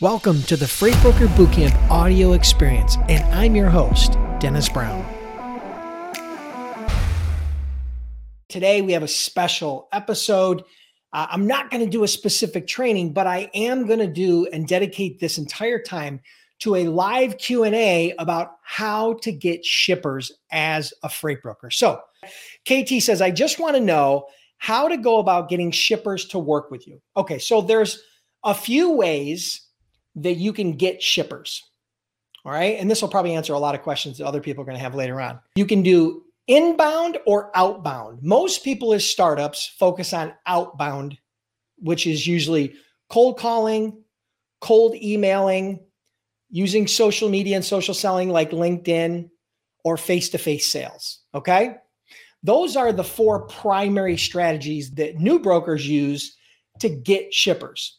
Welcome to the Freight Broker Bootcamp audio experience, and I'm your host, Dennis Brown. Today, we have a special episode. Uh, I'm not going to do a specific training, but I am going to do and dedicate this entire time to a live Q&A about how to get shippers as a freight broker. So, KT says, I just want to know how to go about getting shippers to work with you. Okay, so there's a few ways that you can get shippers. All right. And this will probably answer a lot of questions that other people are going to have later on. You can do inbound or outbound. Most people as startups focus on outbound, which is usually cold calling, cold emailing, using social media and social selling like LinkedIn or face to face sales. Okay. Those are the four primary strategies that new brokers use to get shippers.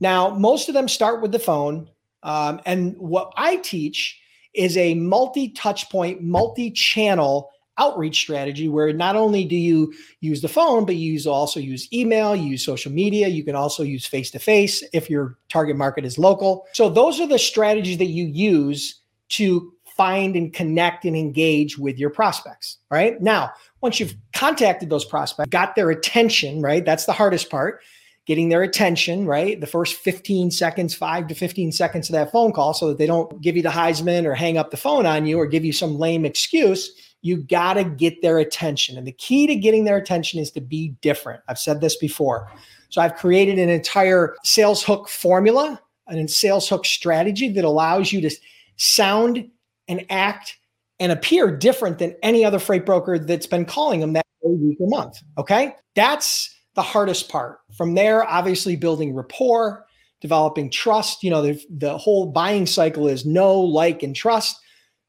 Now, most of them start with the phone. Um, and what I teach is a multi touch point, multi channel outreach strategy where not only do you use the phone, but you also use email, you use social media. You can also use face to face if your target market is local. So, those are the strategies that you use to find and connect and engage with your prospects. Right now, once you've contacted those prospects, got their attention, right? That's the hardest part getting their attention, right? The first 15 seconds, five to 15 seconds of that phone call, so that they don't give you the Heisman or hang up the phone on you or give you some lame excuse. You got to get their attention. And the key to getting their attention is to be different. I've said this before. So I've created an entire sales hook formula, and sales hook strategy that allows you to sound and act and appear different than any other freight broker that's been calling them that week or month. Okay. That's the hardest part. From there, obviously building rapport, developing trust. You know, the, the whole buying cycle is know, like, and trust.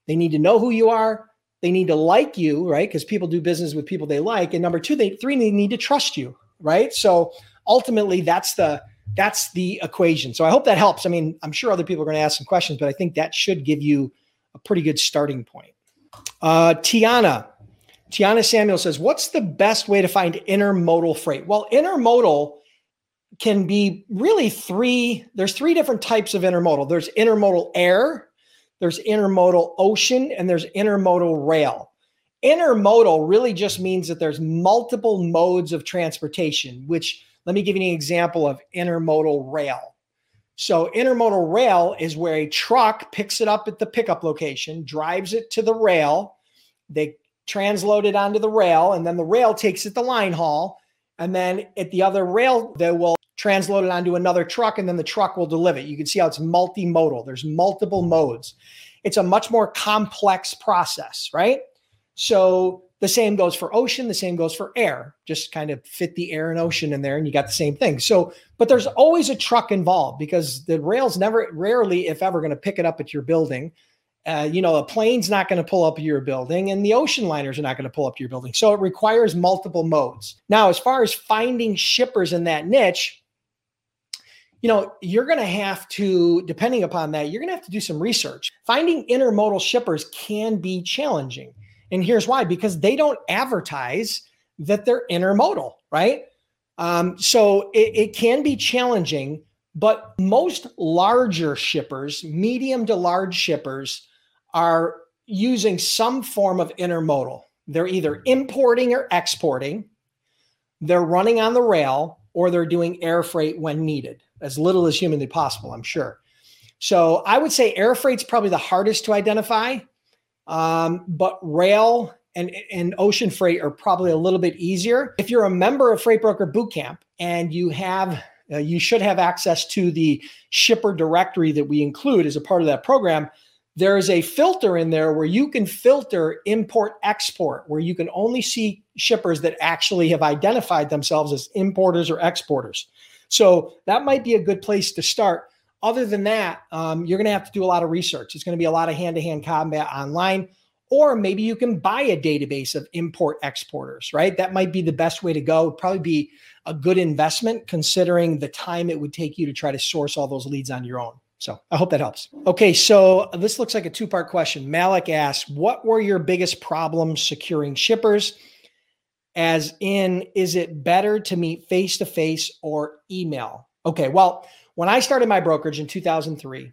They need to know who you are. They need to like you, right? Because people do business with people they like. And number two, they three, they need to trust you, right? So ultimately, that's the that's the equation. So I hope that helps. I mean, I'm sure other people are going to ask some questions, but I think that should give you a pretty good starting point. Uh, Tiana, Tiana Samuel says, What's the best way to find intermodal freight? Well, intermodal can be really three, there's three different types of intermodal. There's intermodal air, there's intermodal ocean, and there's intermodal rail. Intermodal really just means that there's multiple modes of transportation, which let me give you an example of intermodal rail. So, intermodal rail is where a truck picks it up at the pickup location, drives it to the rail. They transloaded onto the rail, and then the rail takes it to line haul. And then at the other rail, they will transload it onto another truck, and then the truck will deliver it. You can see how it's multimodal. There's multiple modes. It's a much more complex process, right? So the same goes for ocean, the same goes for air. Just kind of fit the air and ocean in there, and you got the same thing. So, but there's always a truck involved because the rail's never, rarely, if ever, going to pick it up at your building. Uh, you know, a plane's not going to pull up your building and the ocean liners are not going to pull up your building. So it requires multiple modes. Now, as far as finding shippers in that niche, you know, you're going to have to, depending upon that, you're going to have to do some research. Finding intermodal shippers can be challenging. And here's why because they don't advertise that they're intermodal, right? Um, so it, it can be challenging, but most larger shippers, medium to large shippers, are using some form of intermodal. They're either importing or exporting, they're running on the rail, or they're doing air freight when needed, as little as humanly possible, I'm sure. So I would say air freight's probably the hardest to identify, um, but rail and, and ocean freight are probably a little bit easier. If you're a member of Freight Broker Bootcamp and you have uh, you should have access to the shipper directory that we include as a part of that program there is a filter in there where you can filter import export, where you can only see shippers that actually have identified themselves as importers or exporters. So that might be a good place to start. Other than that, um, you're going to have to do a lot of research. It's going to be a lot of hand to hand combat online, or maybe you can buy a database of import exporters, right? That might be the best way to go. It'd probably be a good investment considering the time it would take you to try to source all those leads on your own. So I hope that helps. Okay, so this looks like a two part question. Malik asks, What were your biggest problems securing shippers? As in, is it better to meet face to face or email? Okay, well, when I started my brokerage in 2003,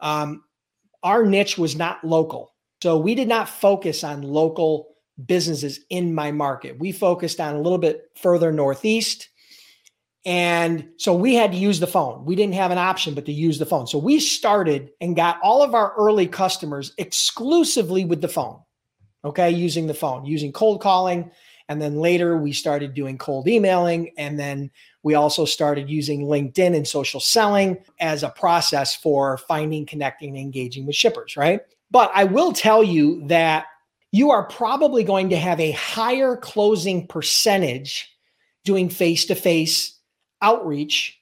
um, our niche was not local. So we did not focus on local businesses in my market. We focused on a little bit further northeast. And so we had to use the phone. We didn't have an option but to use the phone. So we started and got all of our early customers exclusively with the phone. Okay, using the phone, using cold calling. And then later we started doing cold emailing. And then we also started using LinkedIn and social selling as a process for finding, connecting, and engaging with shippers, right? But I will tell you that you are probably going to have a higher closing percentage doing face to face outreach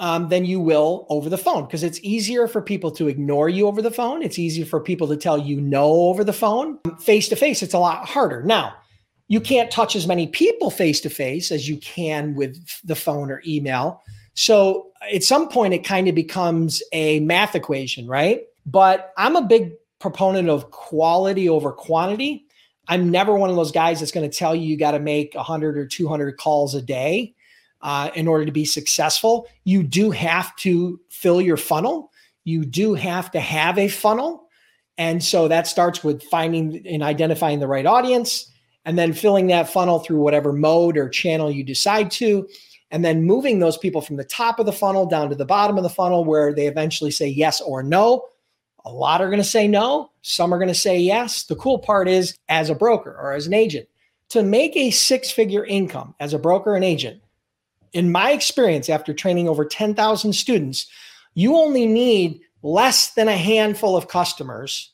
um, than you will over the phone because it's easier for people to ignore you over the phone. It's easier for people to tell you no over the phone. Face to face, it's a lot harder. Now, you can't touch as many people face to face as you can with the phone or email. So at some point, it kind of becomes a math equation, right? But I'm a big proponent of quality over quantity. I'm never one of those guys that's going to tell you you got to make 100 or 200 calls a day uh, in order to be successful. You do have to fill your funnel. You do have to have a funnel. And so that starts with finding and identifying the right audience and then filling that funnel through whatever mode or channel you decide to. And then moving those people from the top of the funnel down to the bottom of the funnel where they eventually say yes or no a lot are going to say no, some are going to say yes. The cool part is, as a broker or as an agent, to make a six figure income as a broker and agent, in my experience, after training over 10,000 students, you only need less than a handful of customers.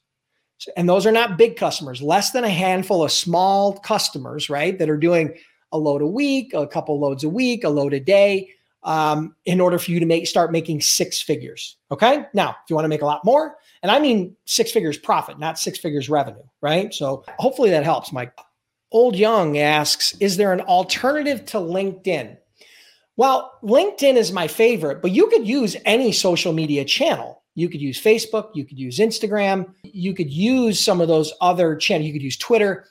And those are not big customers, less than a handful of small customers, right? That are doing a load a week, a couple loads a week, a load a day, um, in order for you to make start making six figures. Okay. Now, if you want to make a lot more, and I mean six figures profit, not six figures revenue, right? So hopefully that helps, Mike. Old Young asks, is there an alternative to LinkedIn? Well, LinkedIn is my favorite, but you could use any social media channel. You could use Facebook, you could use Instagram, you could use some of those other channels, you could use Twitter.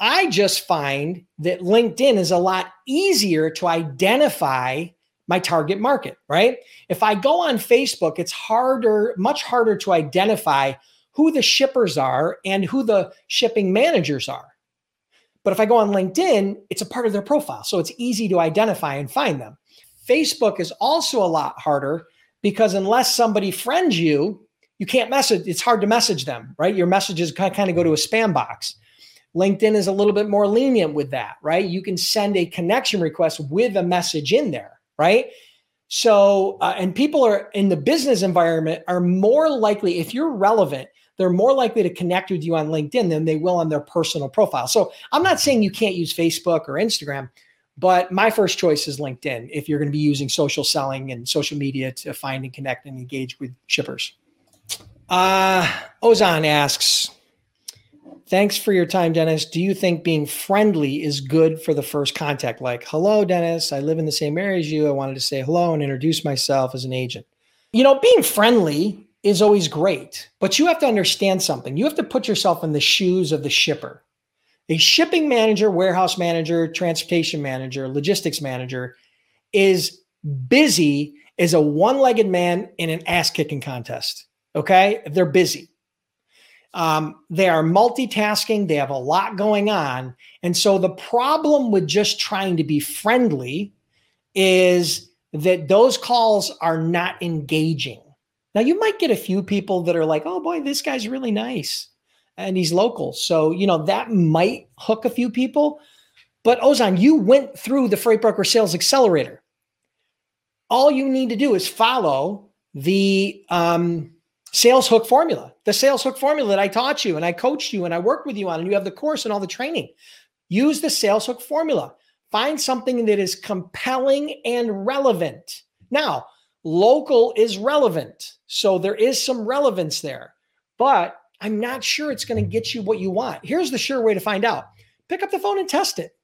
I just find that LinkedIn is a lot easier to identify my target market, right? If I go on Facebook, it's harder, much harder to identify who the shippers are and who the shipping managers are. But if I go on LinkedIn, it's a part of their profile. So it's easy to identify and find them. Facebook is also a lot harder because unless somebody friends you, you can't message. It's hard to message them, right? Your messages kind of go to a spam box. LinkedIn is a little bit more lenient with that, right? You can send a connection request with a message in there right? So, uh, and people are in the business environment are more likely, if you're relevant, they're more likely to connect with you on LinkedIn than they will on their personal profile. So, I'm not saying you can't use Facebook or Instagram, but my first choice is LinkedIn if you're going to be using social selling and social media to find and connect and engage with shippers. Uh, Ozan asks, Thanks for your time, Dennis. Do you think being friendly is good for the first contact? Like, hello, Dennis. I live in the same area as you. I wanted to say hello and introduce myself as an agent. You know, being friendly is always great, but you have to understand something. You have to put yourself in the shoes of the shipper. A shipping manager, warehouse manager, transportation manager, logistics manager is busy as a one legged man in an ass kicking contest. Okay. They're busy. Um, they are multitasking, they have a lot going on. And so the problem with just trying to be friendly is that those calls are not engaging. Now, you might get a few people that are like, oh boy, this guy's really nice and he's local. So, you know, that might hook a few people. But Ozan, you went through the Freight Broker Sales Accelerator. All you need to do is follow the um, sales hook formula, the sales hook formula that I taught you and I coached you and I worked with you on, and you have the course and all the training. Use the sales hook formula. Find something that is compelling and relevant. Now, local is relevant. So there is some relevance there, but I'm not sure it's going to get you what you want. Here's the sure way to find out pick up the phone and test it.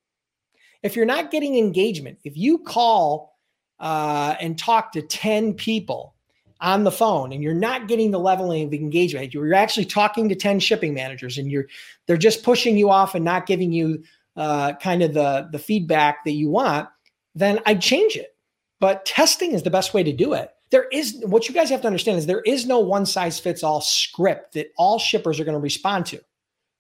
If you're not getting engagement, if you call uh, and talk to 10 people on the phone and you're not getting the leveling of engagement you're actually talking to 10 shipping managers and you're they're just pushing you off and not giving you uh, kind of the the feedback that you want then i'd change it but testing is the best way to do it There is what you guys have to understand is there is no one size fits all script that all shippers are going to respond to.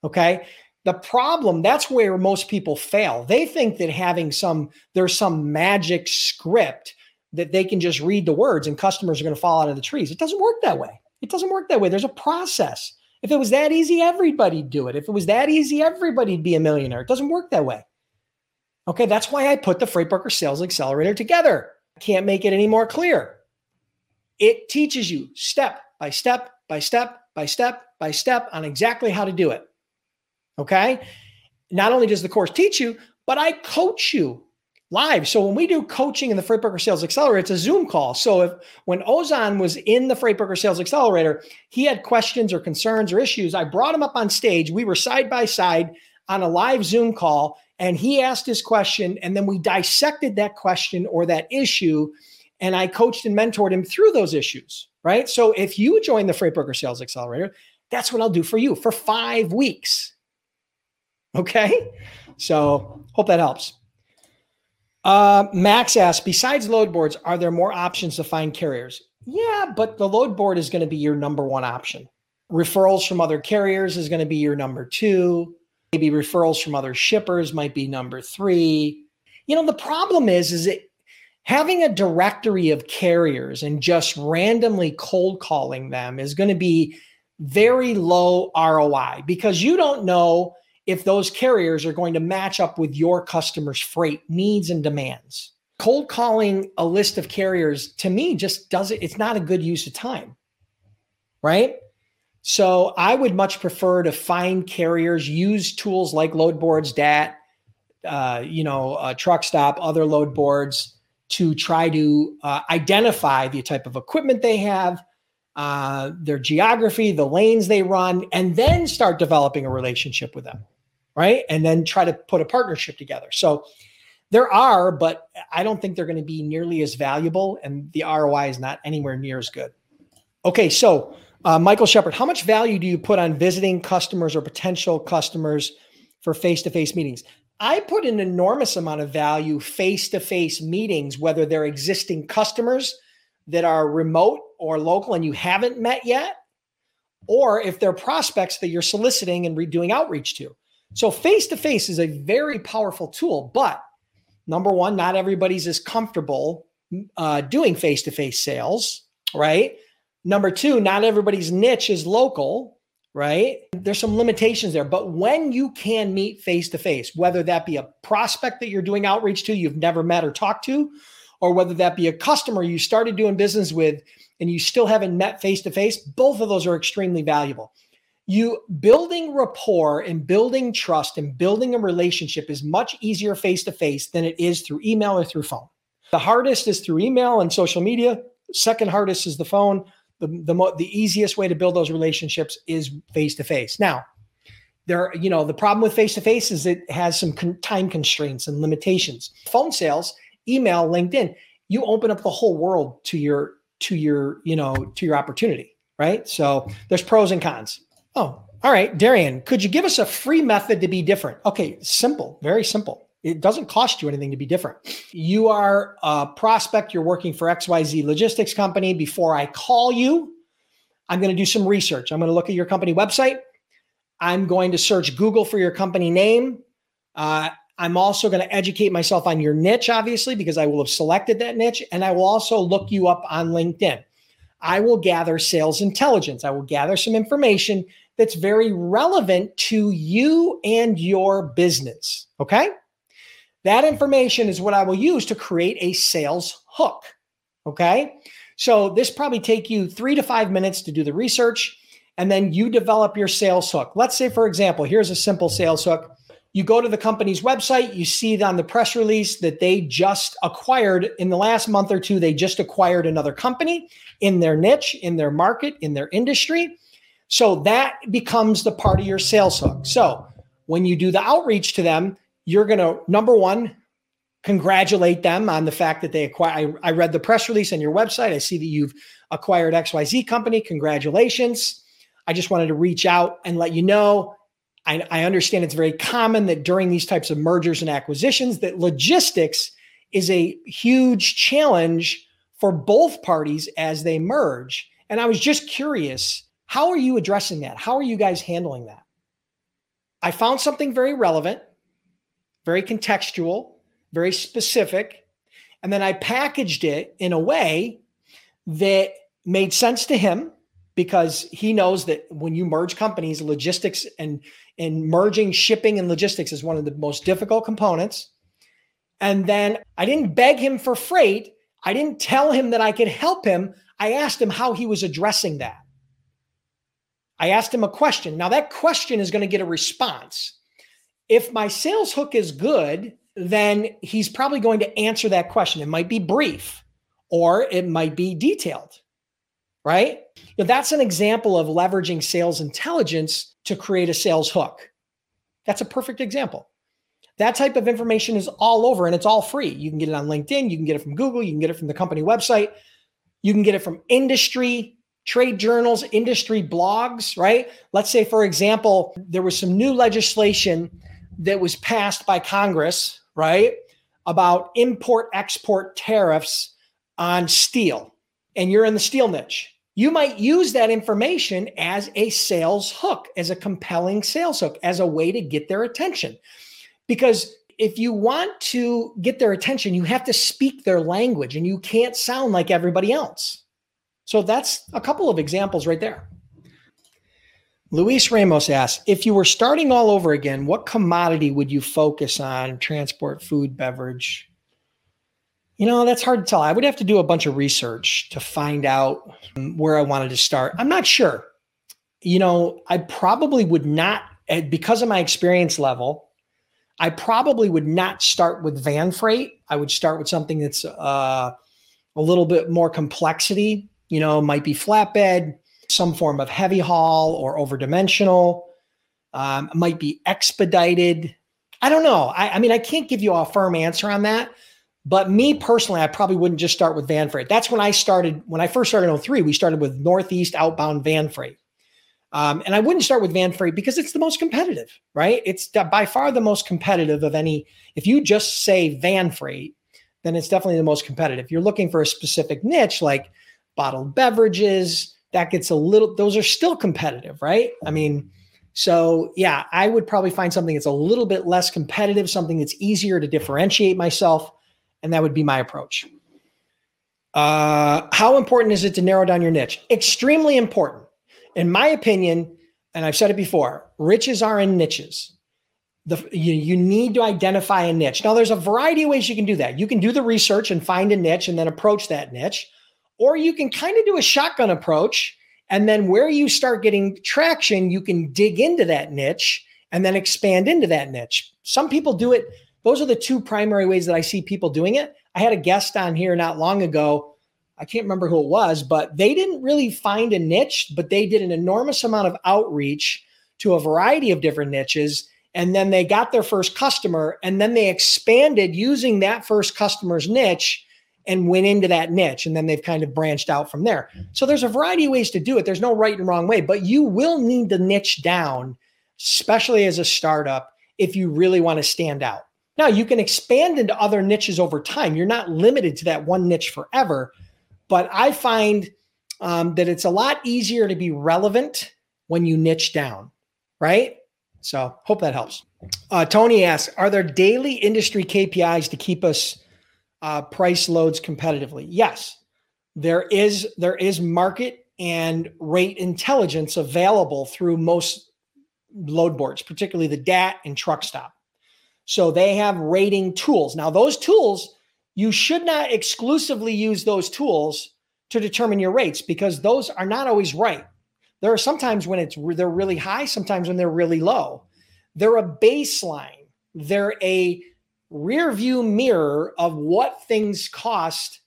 Okay. The problem, that's where most people fail. They think that having some, there's some magic script that they can just read the words and customers are going to fall out of the trees. It doesn't work that way. It doesn't work that way. There's a process. If it was that easy, everybody'd do it. If it was that easy, everybody'd be a millionaire. It doesn't work that way. Okay, that's why I put the Freight Broker Sales Accelerator together. I can't make it any more clear. It teaches you step by step by step by step by step on exactly how to do it. Okay. Not only does the course teach you, but I coach you live. So when we do coaching in the Freight Broker Sales Accelerator, it's a Zoom call. So if when Ozan was in the Freight Broker Sales Accelerator, he had questions or concerns or issues, I brought him up on stage. We were side by side on a live Zoom call, and he asked his question, and then we dissected that question or that issue, and I coached and mentored him through those issues. Right. So if you join the Freight Broker Sales Accelerator, that's what I'll do for you for five weeks. Okay. So hope that helps. Uh, Max asks, besides load boards, are there more options to find carriers? Yeah, but the load board is going to be your number one option. Referrals from other carriers is going to be your number two. Maybe referrals from other shippers might be number three. You know, the problem is, is it having a directory of carriers and just randomly cold calling them is going to be very low ROI because you don't know if those carriers are going to match up with your customers' freight needs and demands. Cold calling a list of carriers to me just doesn't, it's not a good use of time, right? So I would much prefer to find carriers, use tools like load boards, DAT, uh, you know, uh, Truckstop, other load boards to try to uh, identify the type of equipment they have, uh, their geography, the lanes they run, and then start developing a relationship with them right? And then try to put a partnership together. So there are, but I don't think they're going to be nearly as valuable, and the ROI is not anywhere near as good. Okay, so uh, Michael Shepard, how much value do you put on visiting customers or potential customers for face to face meetings? I put an enormous amount of value face to face meetings, whether they're existing customers that are remote or local and you haven't met yet, or if they're prospects that you're soliciting and redoing outreach to. So face to face is a very powerful tool, but number one, not everybody's as comfortable uh, doing face to face sales, right? Number two, not everybody's niche is local, right? There's some limitations there, but when you can meet face to face, whether that be a prospect that you're doing outreach to, you've never met or talked to, or whether that be a customer you started doing business with and you still haven't met face to face, both of those are extremely valuable you building rapport and building trust and building a relationship is much easier face to face than it is through email or through phone. The hardest is through email and social media. Second hardest is the phone. The the, mo- the easiest way to build those relationships is face to face. Now, there you know the problem with face to face is it has some con- time constraints and limitations. Phone sales, email, LinkedIn, you open up the whole world to your to your you know to your opportunity, right? So there's pros and cons. Oh, all right, Darian, could you give us a free method to be different? Okay, simple, very simple. It doesn't cost you anything to be different. You are a prospect, you're working for XYZ logistics company. Before I call you, I'm going to do some research. I'm going to look at your company website. I'm going to search Google for your company name. Uh, I'm also going to educate myself on your niche, obviously, because I will have selected that niche. And I will also look you up on LinkedIn. I will gather sales intelligence. I will gather some information that's very relevant to you and your business. Okay. That information is what I will use to create a sales hook. Okay. So this probably take you three to five minutes to do the research and then you develop your sales hook. Let's say, for example, here's a simple sales hook. You go to the company's website, you see on the press release that they just acquired in the last month or two, they just acquired another company in their niche, in their market, in their industry. So that becomes the part of your sales hook. So when you do the outreach to them, you're going to, number one, congratulate them on the fact that they acquire. I, I read the press release on your website. I see that you've acquired XYZ company. Congratulations. I just wanted to reach out and let you know. I, I understand it's very common that during these types of mergers and acquisitions, that logistics is a huge challenge for both parties as they merge. And I was just curious, how are you addressing that? How are you guys handling that? I found something very relevant, very contextual, very specific. And then I packaged it in a way that made sense to him because he knows that when you merge companies, logistics and, and merging shipping and logistics is one of the most difficult components. And then I didn't beg him for freight. I didn't tell him that I could help him. I asked him how he was addressing that. I asked him a question. Now, that question is going to get a response. If my sales hook is good, then he's probably going to answer that question. It might be brief or it might be detailed, right? Now, that's an example of leveraging sales intelligence to create a sales hook. That's a perfect example. That type of information is all over and it's all free. You can get it on LinkedIn, you can get it from Google, you can get it from the company website, you can get it from industry trade journals, industry blogs, right? Let's say, for example, there was some new legislation that was passed by Congress, right, about import export tariffs on steel, and you're in the steel niche. You might use that information as a sales hook, as a compelling sales hook, as a way to get their attention. Because if you want to get their attention, you have to speak their language and you can't sound like everybody else. So that's a couple of examples right there. Luis Ramos asks If you were starting all over again, what commodity would you focus on? Transport, food, beverage? You know, that's hard to tell. I would have to do a bunch of research to find out where I wanted to start. I'm not sure. You know, I probably would not, eh, because of my experience level, I probably would not start with van freight. I would start with something that's uh, a little bit more complexity you know, might be flatbed, some form of heavy haul or overdimensional, um, might be expedited. I don't know. I, I mean, I can't give you a firm answer on that. But me personally, I probably wouldn't just start with van freight. That's when I started. When I first started in 03, we started with Northeast outbound van freight. Um, and I wouldn't start with van freight because it's the most competitive, right? It's by far the most competitive of any. If you just say van freight, then it's definitely the most competitive. If you're looking for a specific niche like bottled beverages. That gets a little, those are still competitive, right? I mean, so yeah, I would probably find something that's a little bit less competitive, something that's easier to differentiate myself. And that would be my approach. Uh, how important is it to narrow down your niche? Extremely important. In my opinion, and I've said it before, riches are in niches. The, you, you need to identify a niche. Now, there's a variety of ways you can do that. You can do the research and find a niche and then approach that niche. Or you can kind of do a shotgun approach. And then where you start getting traction, you can dig into that niche and then expand into that niche. Some people do it. Those are the two primary ways that I see people doing it. I had a guest on here not long ago. I can't remember who it was, but they didn't really find a niche, but they did an enormous amount of outreach to a variety of different niches. And then they got their first customer, and then they expanded using that first customer's niche and went into that niche and then they've kind of branched out from there. So there's a variety of ways to do it. There's no right and wrong way, but you will need to niche down, especially as a startup, if you really want to stand out. Now, you can expand into other niches over time. You're not limited to that one niche forever, but I find um, that it's a lot easier to be relevant when you niche down, right? So, hope that helps. Uh, Tony asks Are there daily industry KPIs to keep us uh, price loads competitively. Yes, there is there is market and rate intelligence available through most load boards, particularly the DAT and Truckstop. So they have rating tools. Now those tools you should not exclusively use those tools to determine your rates because those are not always right. There are sometimes when it's they're really high, sometimes when they're really low. They're a baseline. They're a rear view mirror of what things cost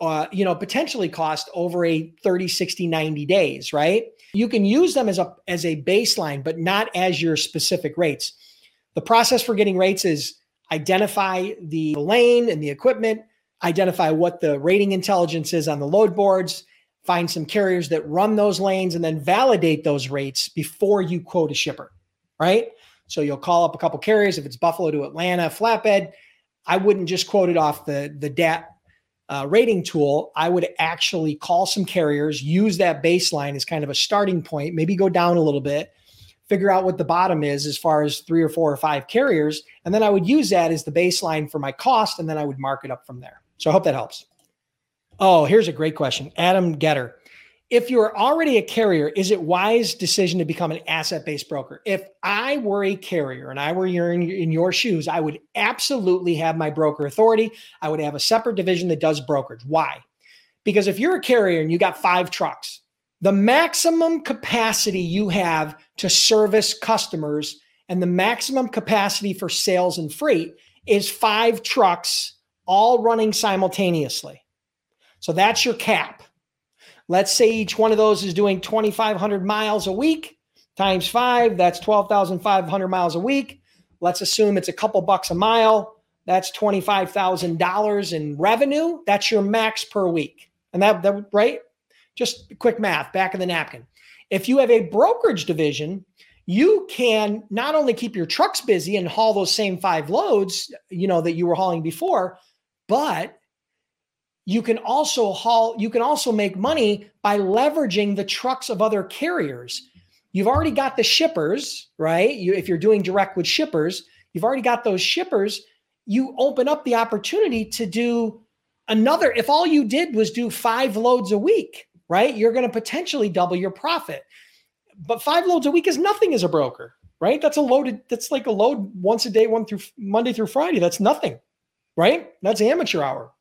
uh, you know potentially cost over a 30 60 90 days right? You can use them as a as a baseline but not as your specific rates. The process for getting rates is identify the lane and the equipment identify what the rating intelligence is on the load boards find some carriers that run those lanes and then validate those rates before you quote a shipper right so you'll call up a couple carriers. If it's Buffalo to Atlanta flatbed, I wouldn't just quote it off the the DAT uh, rating tool, I would actually call some carriers, use that baseline as kind of a starting point, maybe go down a little bit, figure out what the bottom is as far as three or four or five carriers. And then I would use that as the baseline for my cost. And then I would mark it up from there. So I hope that helps. Oh, here's a great question. Adam Getter if you're already a carrier, is it wise decision to become an asset-based broker? If I were a carrier and I were in, in your shoes, I would absolutely have my broker authority. I would have a separate division that does brokerage. Why? Because if you're a carrier and you got five trucks, the maximum capacity you have to service customers and the maximum capacity for sales and freight is five trucks all running simultaneously. So that's your cap. Let's say each one of those is doing 2,500 miles a week times five. That's 12,500 miles a week. Let's assume it's a couple bucks a mile. That's $25,000 in revenue. That's your max per week. And that, that, right? Just quick math back of the napkin. If you have a brokerage division, you can not only keep your trucks busy and haul those same five loads, you know, that you were hauling before, but you can also haul you can also make money by leveraging the trucks of other carriers. You've already got the shippers right? You, if you're doing direct with shippers you've already got those shippers. You open up the opportunity to do another if all you did was do five loads a week right? You're going to potentially double your profit. But five loads a week is nothing as a broker right? That's a loaded that's like a load once a day one through monday through friday. That's nothing right? That's amateur hour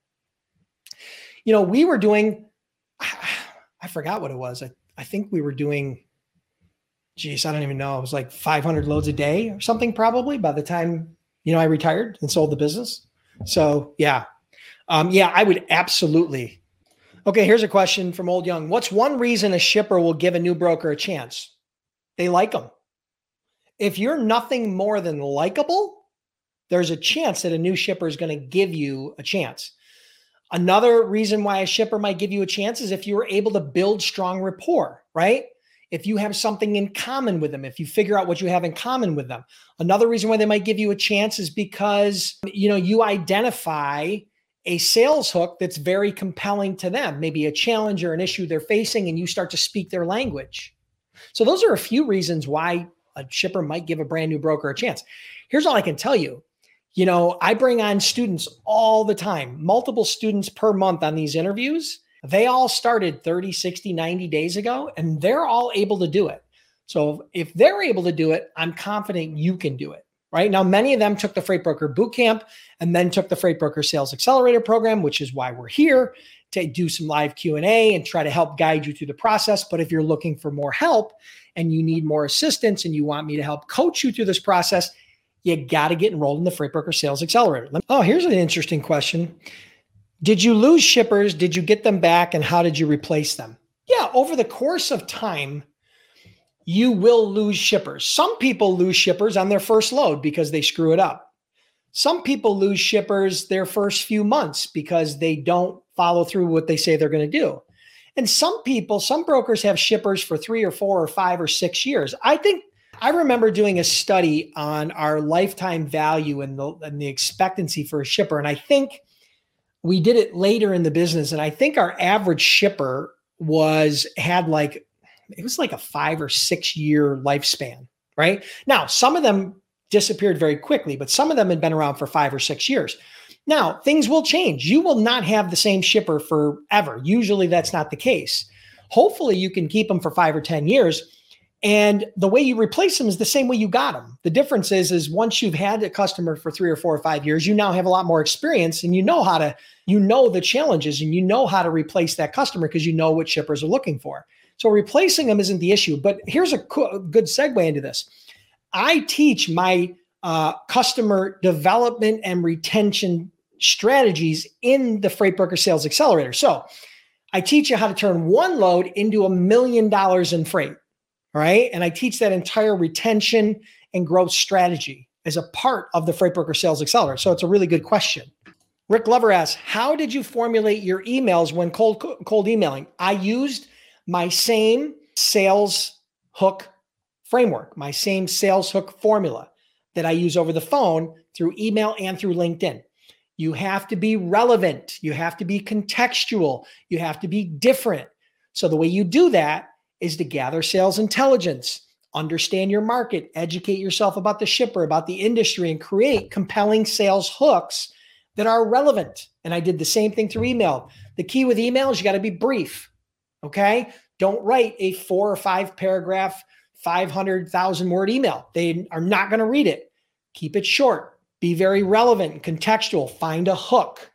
you know, we were doing, I forgot what it was. I, I think we were doing, geez, I don't even know. It was like 500 loads a day or something, probably by the time, you know, I retired and sold the business. So, yeah. Um, yeah, I would absolutely. Okay, here's a question from Old Young. What's one reason a shipper will give a new broker a chance? They like them. If you're nothing more than likable, there's a chance that a new shipper is going to give you a chance. Another reason why a shipper might give you a chance is if you were able to build strong rapport, right? If you have something in common with them, if you figure out what you have in common with them. Another reason why they might give you a chance is because, you know, you identify a sales hook that's very compelling to them, maybe a challenge or an issue they're facing, and you start to speak their language. So, those are a few reasons why a shipper might give a brand new broker a chance. Here's all I can tell you you know, I bring on students all the time, multiple students per month on these interviews. They all started 30, 60, 90 days ago, and they're all able to do it. So if they're able to do it, I'm confident you can do it. Right now, many of them took the Freight Broker Bootcamp and then took the Freight Broker Sales Accelerator program, which is why we're here to do some live Q&A and try to help guide you through the process. But if you're looking for more help and you need more assistance and you want me to help coach you through this process, you got to get enrolled in the Freight Broker Sales Accelerator. Oh, here's an interesting question. Did you lose shippers? Did you get them back? And how did you replace them? Yeah, over the course of time, you will lose shippers. Some people lose shippers on their first load because they screw it up. Some people lose shippers their first few months because they don't follow through what they say they're going to do. And some people, some brokers have shippers for three or four or five or six years. I think I remember doing a study on our lifetime value and the, and the expectancy for a shipper. And I think we did it later in the business. And I think our average shipper was had like, it was like a five or six year lifespan, right? Now, some of them disappeared very quickly, but some of them had been around for five or six years. Now, things will change. You will not have the same shipper forever. Usually that's not the case. Hopefully, you can keep them for five or 10 years and the way you replace them is the same way you got them. The difference is, is once you've had a customer for three or four or five years, you now have a lot more experience and you know how to, you know the challenges and you know how to replace that customer because you know what shippers are looking for. So replacing them isn't the issue. But here's a co- good segue into this. I teach my uh, customer development and retention strategies in the Freight Broker Sales Accelerator. So I teach you how to turn one load into a million dollars in freight. Right. And I teach that entire retention and growth strategy as a part of the Freight Broker Sales Accelerator. So it's a really good question. Rick Glover asks, How did you formulate your emails when cold, cold emailing? I used my same sales hook framework, my same sales hook formula that I use over the phone through email and through LinkedIn. You have to be relevant. You have to be contextual. You have to be different. So, the way you do that is to gather sales intelligence, understand your market, educate yourself about the shipper, about the industry, and create compelling sales hooks that are relevant. And I did the same thing through email. The key with email is you got to be brief. Okay. Don't write a four or five paragraph, 500,000 word email. They are not going to read it. Keep it short, be very relevant and contextual. Find a hook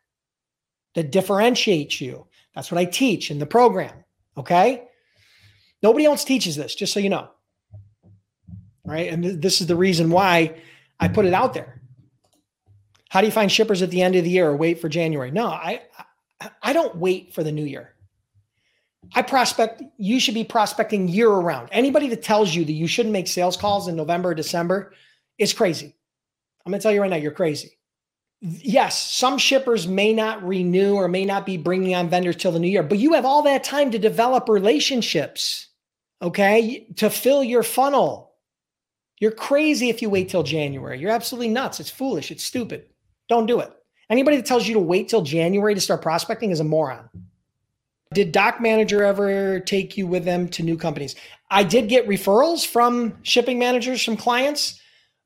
that differentiates you. That's what I teach in the program. Okay. Nobody else teaches this, just so you know. Right. And this is the reason why I put it out there. How do you find shippers at the end of the year or wait for January? No, I I don't wait for the new year. I prospect, you should be prospecting year around. Anybody that tells you that you shouldn't make sales calls in November or December is crazy. I'm going to tell you right now, you're crazy. Yes, some shippers may not renew or may not be bringing on vendors till the new year, but you have all that time to develop relationships, okay, to fill your funnel. You're crazy if you wait till January. You're absolutely nuts. It's foolish. It's stupid. Don't do it. Anybody that tells you to wait till January to start prospecting is a moron. Did Doc Manager ever take you with them to new companies? I did get referrals from shipping managers, from clients.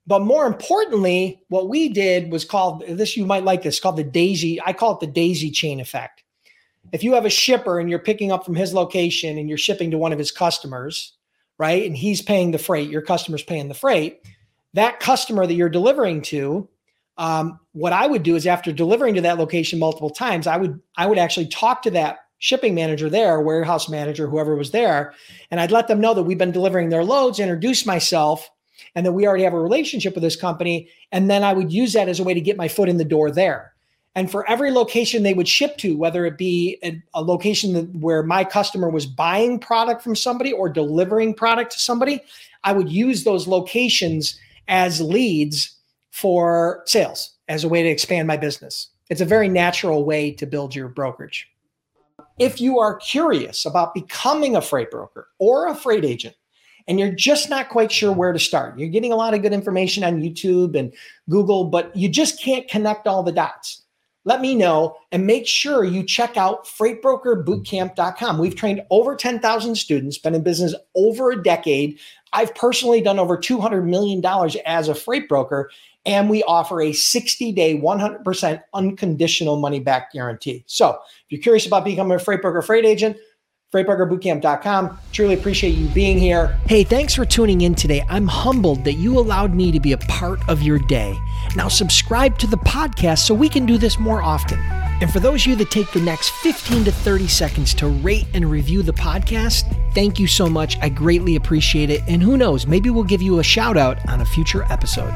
But more importantly, what we did was called this, you might like this, called the daisy. I call it the daisy chain effect. If you have a shipper and you're picking up from his location and you're shipping to one of his customers, right? And he's paying the freight, your customer's paying the freight. That customer that you're delivering to um, what I would do is after delivering to that location multiple times, I would I would actually talk to that shipping manager there, warehouse manager, whoever was there, and I'd let them know that we've been delivering their loads, introduce myself, and that we already have a relationship with this company, and then I would use that as a way to get my foot in the door there. And for every location they would ship to, whether it be a, a location that, where my customer was buying product from somebody or delivering product to somebody, I would use those locations as leads for sales as a way to expand my business. It's a very natural way to build your brokerage. If you are curious about becoming a freight broker or a freight agent, and you're just not quite sure where to start, you're getting a lot of good information on YouTube and Google, but you just can't connect all the dots. Let me know and make sure you check out freightbrokerbootcamp.com. We've trained over 10,000 students, been in business over a decade. I've personally done over $200 million as a freight broker, and we offer a 60 day, 100% unconditional money back guarantee. So if you're curious about becoming a freight broker, freight agent, freightbrokerbootcamp.com. Truly appreciate you being here. Hey, thanks for tuning in today. I'm humbled that you allowed me to be a part of your day. Now, subscribe to the podcast so we can do this more often. And for those of you that take the next 15 to 30 seconds to rate and review the podcast, thank you so much. I greatly appreciate it. And who knows, maybe we'll give you a shout out on a future episode.